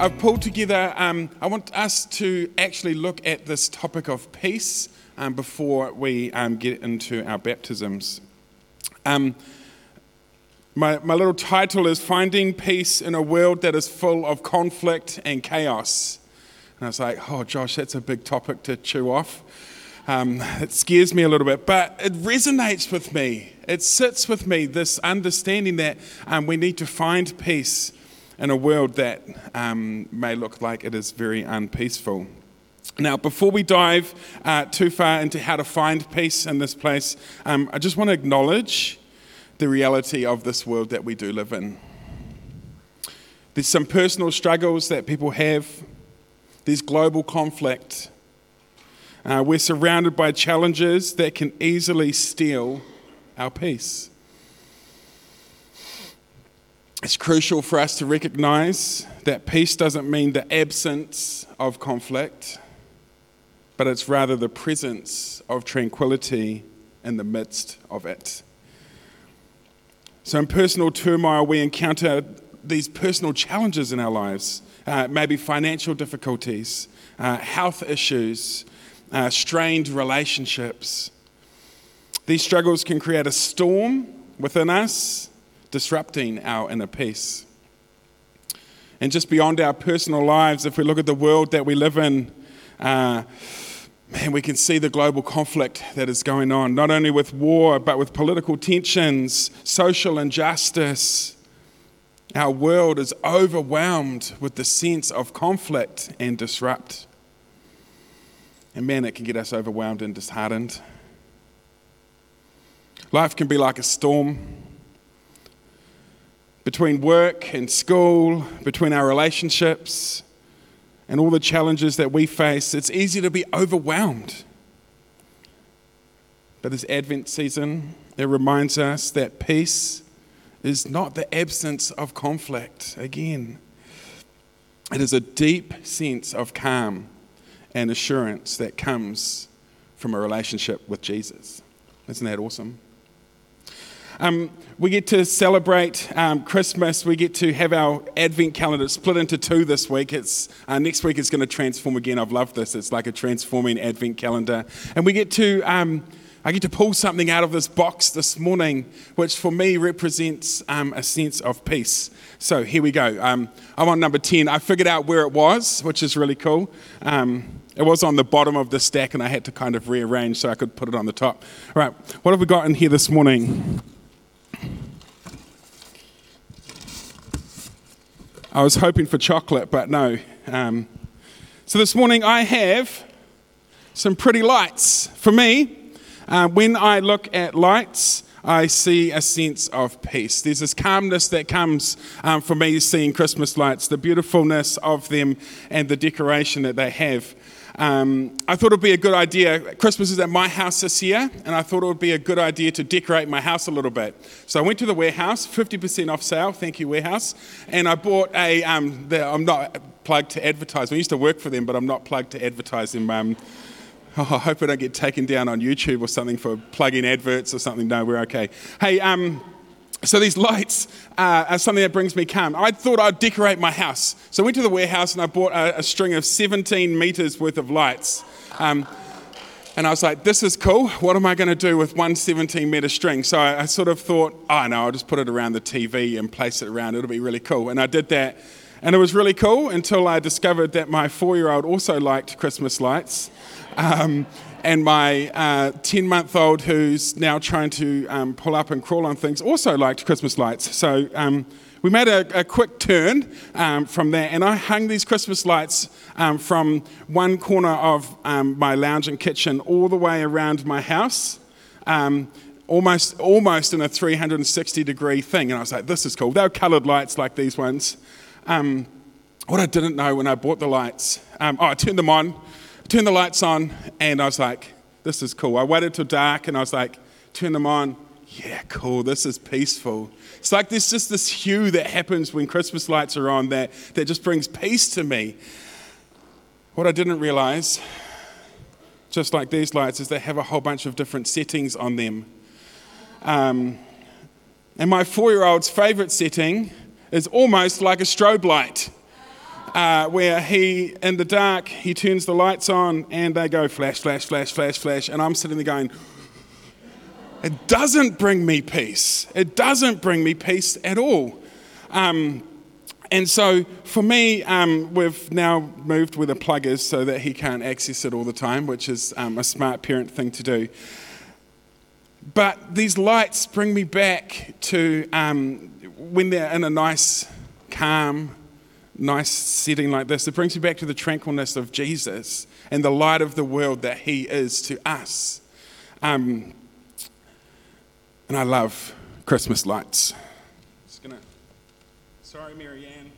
I've pulled together, um, I want us to actually look at this topic of peace um, before we um, get into our baptisms. Um, my, my little title is Finding Peace in a World That is Full of Conflict and Chaos. And I was like, oh, Josh, that's a big topic to chew off. Um, it scares me a little bit, but it resonates with me. It sits with me, this understanding that um, we need to find peace in a world that um, may look like it is very unpeaceful. Now, before we dive uh, too far into how to find peace in this place, um, I just want to acknowledge the reality of this world that we do live in. There's some personal struggles that people have, there's global conflict uh, we're surrounded by challenges that can easily steal our peace. It's crucial for us to recognize that peace doesn't mean the absence of conflict, but it's rather the presence of tranquility in the midst of it. So, in personal turmoil, we encounter these personal challenges in our lives, uh, maybe financial difficulties, uh, health issues, uh, strained relationships. These struggles can create a storm within us, disrupting our inner peace. And just beyond our personal lives, if we look at the world that we live in, uh, man, we can see the global conflict that is going on, not only with war, but with political tensions, social injustice. Our world is overwhelmed with the sense of conflict and disrupt. And man, it can get us overwhelmed and disheartened. Life can be like a storm between work and school, between our relationships, and all the challenges that we face. It's easy to be overwhelmed. But this Advent season, it reminds us that peace is not the absence of conflict. Again, it is a deep sense of calm and assurance that comes from a relationship with Jesus. Isn't that awesome? Um, we get to celebrate um, Christmas. We get to have our Advent calendar split into two this week. It's uh, next week. It's going to transform again. I've loved this. It's like a transforming Advent calendar, and we get to. Um, I get to pull something out of this box this morning, which for me represents um, a sense of peace. So here we go. Um, I'm on number 10. I figured out where it was, which is really cool. Um, it was on the bottom of the stack, and I had to kind of rearrange so I could put it on the top. All right, what have we got in here this morning? I was hoping for chocolate, but no. Um, so this morning I have some pretty lights. For me, uh, when I look at lights, I see a sense of peace. There's this calmness that comes um, from me seeing Christmas lights, the beautifulness of them, and the decoration that they have. Um, I thought it would be a good idea. Christmas is at my house this year, and I thought it would be a good idea to decorate my house a little bit. So I went to the warehouse, 50% off sale, thank you, warehouse, and I bought a. Um, the, I'm not plugged to advertise. I used to work for them, but I'm not plugged to advertise them. Um, Oh, I hope I don't get taken down on YouTube or something for plugging adverts or something. No, we're okay. Hey, um, so these lights uh, are something that brings me calm. I thought I'd decorate my house. So I went to the warehouse and I bought a, a string of 17 meters worth of lights. Um, and I was like, this is cool. What am I going to do with one 17 meter string? So I, I sort of thought, oh no, I'll just put it around the TV and place it around. It'll be really cool. And I did that. And it was really cool until I discovered that my four year old also liked Christmas lights. Um, and my 10 uh, month old, who's now trying to um, pull up and crawl on things, also liked Christmas lights. So um, we made a, a quick turn um, from there, and I hung these Christmas lights um, from one corner of um, my lounge and kitchen all the way around my house. Almost, almost in a 360 degree thing. And I was like, this is cool. They were colored lights like these ones. what I didn't know when I bought the lights, oh, I turned them on, turned the lights on, and I was like, this is cool. I waited till dark, and I was like, turn them on. Yeah, cool. This is peaceful. It's like there's just this hue that happens when Christmas lights are on that, that just brings peace to me. What I didn't realize, just like these lights, is they have a whole bunch of different settings on them. Um, and my four year old's favorite setting is almost like a strobe light. Uh, where he, in the dark, he turns the lights on and they go flash, flash, flash, flash, flash. And I'm sitting there going, it doesn't bring me peace. It doesn't bring me peace at all. Um, and so for me, um, we've now moved where the plug is so that he can't access it all the time, which is um, a smart parent thing to do. But these lights bring me back to um, when they're in a nice, calm, nice setting like this. It brings me back to the tranquilness of Jesus and the light of the world that he is to us. Um, and I love Christmas lights. Just gonna, sorry, Marianne.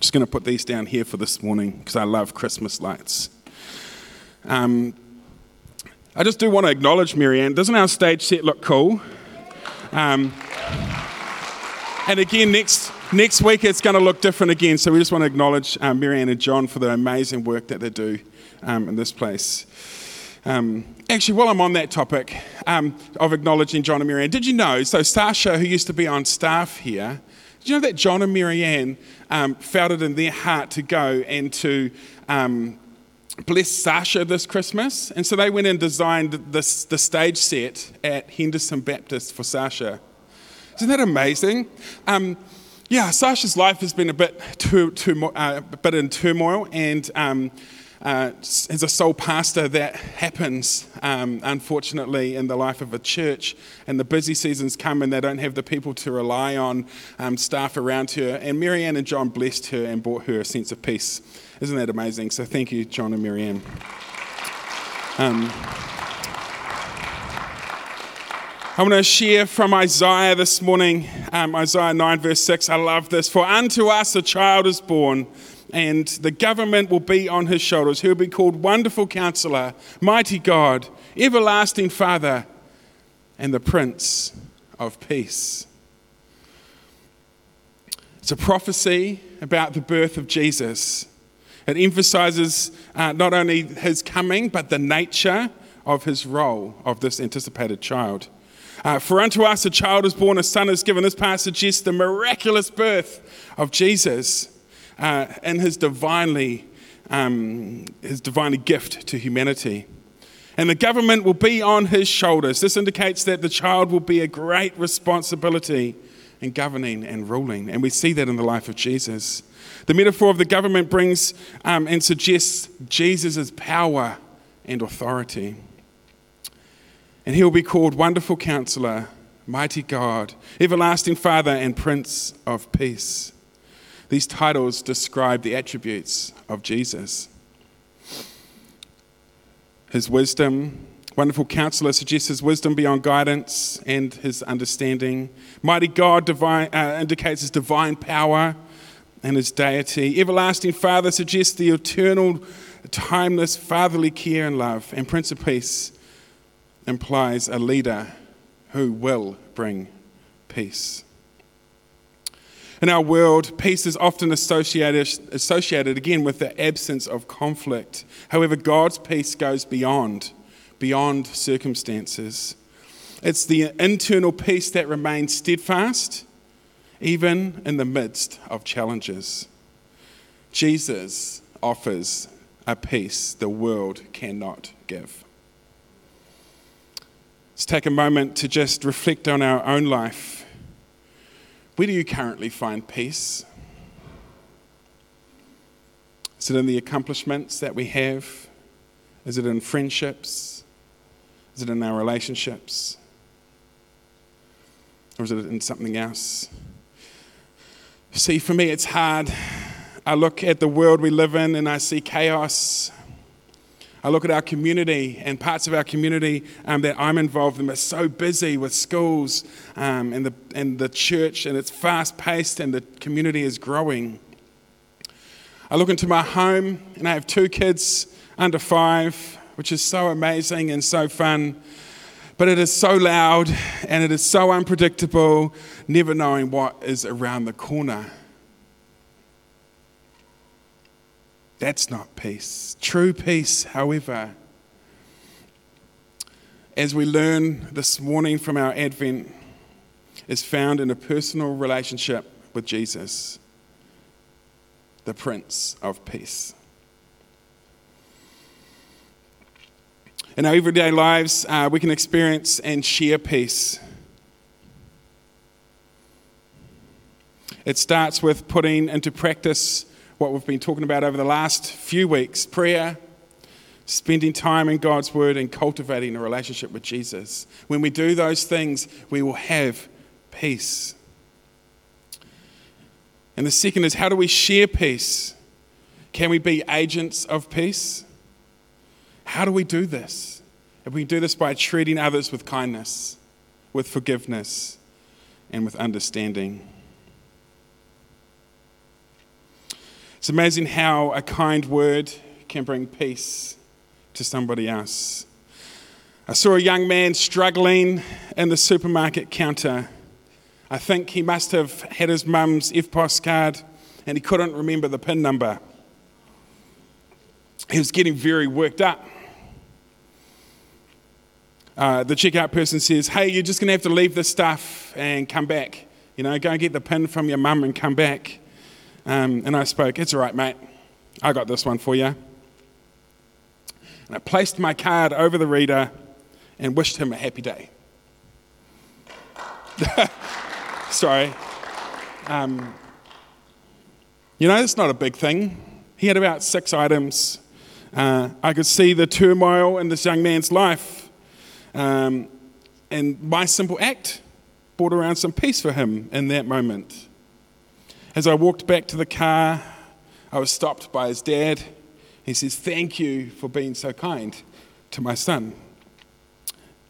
just going to put these down here for this morning because I love Christmas lights. Um, I just do want to acknowledge Marianne. Doesn't our stage set look cool? Um, and again, next, next week it's going to look different again. So we just want to acknowledge um, Marianne and John for the amazing work that they do um, in this place. Um, actually, while I'm on that topic um, of acknowledging John and Marianne, did you know? So, Sasha, who used to be on staff here, did you know that John and Marianne um, felt it in their heart to go and to um, bless Sasha this Christmas? And so they went and designed this, the stage set at Henderson Baptist for Sasha. Isn't that amazing? Um, yeah, Sasha's life has been a bit, too, too, uh, a bit in turmoil, and um, uh, as a sole pastor, that happens, um, unfortunately, in the life of a church. And the busy seasons come and they don't have the people to rely on, um, staff around her. And Marianne and John blessed her and brought her a sense of peace. Isn't that amazing? So thank you, John and Marianne. Um, I want to share from Isaiah this morning, um, Isaiah 9, verse 6. I love this. For unto us a child is born and the government will be on his shoulders. He'll be called Wonderful Counselor, Mighty God, Everlasting Father, and the Prince of Peace. It's a prophecy about the birth of Jesus. It emphasizes uh, not only his coming, but the nature of his role of this anticipated child. Uh, For unto us a child is born, a son is given. This passage suggests the miraculous birth of Jesus uh, in his divinely, um, his divinely gift to humanity. And the government will be on his shoulders. This indicates that the child will be a great responsibility in governing and ruling. And we see that in the life of Jesus. The metaphor of the government brings um, and suggests Jesus' power and authority. And he will be called Wonderful Counselor, Mighty God, Everlasting Father, and Prince of Peace. These titles describe the attributes of Jesus. His wisdom, wonderful counselor, suggests his wisdom beyond guidance and his understanding. Mighty God divine, uh, indicates his divine power and his deity. Everlasting Father suggests the eternal, timeless fatherly care and love. And Prince of Peace implies a leader who will bring peace. In our world, peace is often associated, associated again with the absence of conflict. However, God's peace goes beyond, beyond circumstances. It's the internal peace that remains steadfast, even in the midst of challenges. Jesus offers a peace the world cannot give. Let's take a moment to just reflect on our own life where do you currently find peace? Is it in the accomplishments that we have? Is it in friendships? Is it in our relationships? Or is it in something else? See, for me, it's hard. I look at the world we live in and I see chaos. I look at our community and parts of our community um, that I'm involved in are so busy with schools um, and, the, and the church, and it's fast paced and the community is growing. I look into my home and I have two kids under five, which is so amazing and so fun. But it is so loud and it is so unpredictable, never knowing what is around the corner. That's not peace. True peace, however, as we learn this morning from our Advent, is found in a personal relationship with Jesus, the Prince of Peace. In our everyday lives, uh, we can experience and share peace. It starts with putting into practice what we've been talking about over the last few weeks prayer, spending time in God's Word, and cultivating a relationship with Jesus. When we do those things, we will have peace. And the second is how do we share peace? Can we be agents of peace? How do we do this? If we do this by treating others with kindness, with forgiveness, and with understanding. It's amazing how a kind word can bring peace to somebody else. I saw a young man struggling in the supermarket counter. I think he must have had his mum's EFTPOS card and he couldn't remember the PIN number. He was getting very worked up. Uh, the checkout person says, Hey, you're just going to have to leave this stuff and come back. You know, go and get the PIN from your mum and come back. Um, and I spoke, It's all right, mate. I got this one for you. And I placed my card over the reader and wished him a happy day. Sorry. Um, you know, it's not a big thing. He had about six items. Uh, I could see the turmoil in this young man's life. Um, and my simple act brought around some peace for him in that moment. As I walked back to the car, I was stopped by his dad he says, Thank you for being so kind to my son.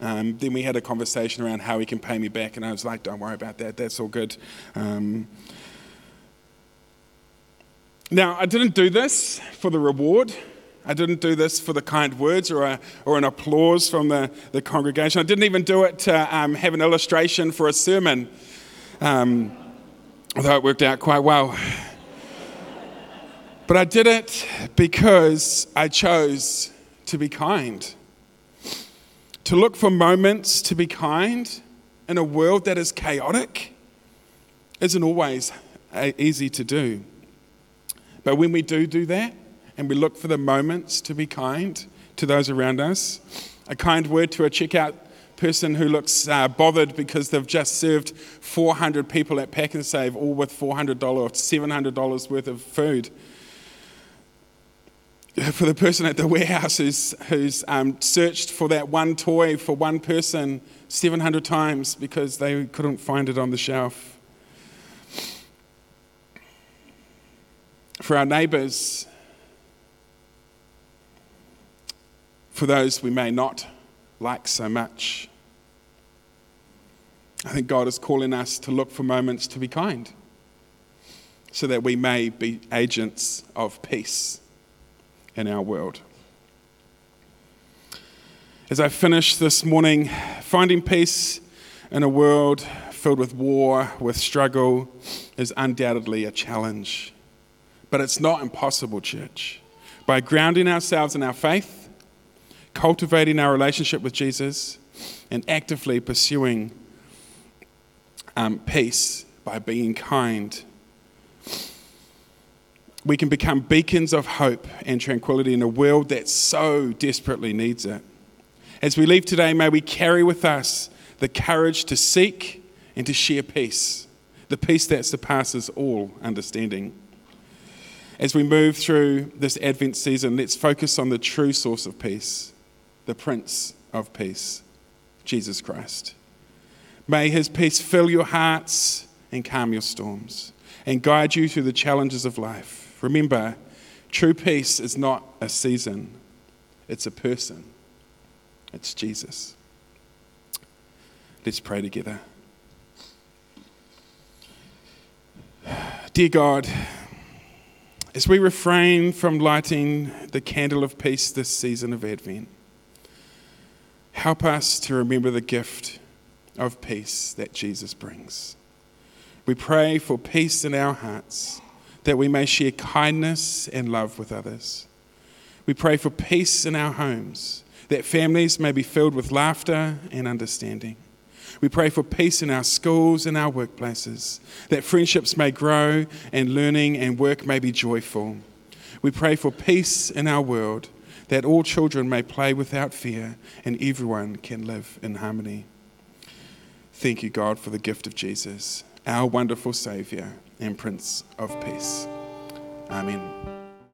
Um, then we had a conversation around how he can pay me back, and I was like, Don't worry about that, that's all good. Um, now, I didn't do this for the reward. I didn't do this for the kind words or, a, or an applause from the, the congregation. I didn't even do it to um, have an illustration for a sermon, um, although it worked out quite well. But I did it because I chose to be kind. To look for moments to be kind in a world that is chaotic isn't always uh, easy to do. But when we do do that and we look for the moments to be kind to those around us, a kind word to a checkout person who looks uh, bothered because they've just served 400 people at Pak'nSave, all with $400 or $700 worth of food for the person at the warehouse who's, who's um, searched for that one toy for one person 700 times because they couldn't find it on the shelf. For our neighbours, for those we may not like so much. I think God is calling us to look for moments to be kind so that we may be agents of peace in our world. As I finish this morning, finding peace in a world filled with war, with struggle, is undoubtedly a challenge. But it's not impossible, church. By grounding ourselves in our faith, cultivating our relationship with Jesus, and actively pursuing um, peace by being kind we can become beacons of hope and tranquility in a world that so desperately needs it. As we leave today, may we carry with us the courage to seek and to share peace, the peace that surpasses all understanding. As we move through this Advent season, let's focus on the true source of peace, the Prince of Peace, Jesus Christ. May his peace fill your hearts and calm your storms and guide you through the challenges of life. Remember, true peace is not a season, it's a person. It's Jesus. Let's pray together. Dear God, as we refrain from lighting the candle of peace this season of Advent, help us to remember the gift of peace that Jesus brings. We pray for peace in our hearts that we may share kindness and love with others. We pray for peace in our homes, that families may be filled with laughter and understanding. We pray for peace in our schools and our workplaces, that friendships may grow and learning and work may be joyful. We pray for peace in our world, that all children may play without fear and everyone can live in harmony. Thank you, God, for the gift of Jesus, our wonderful Saviour and Prince of Peace. Amen.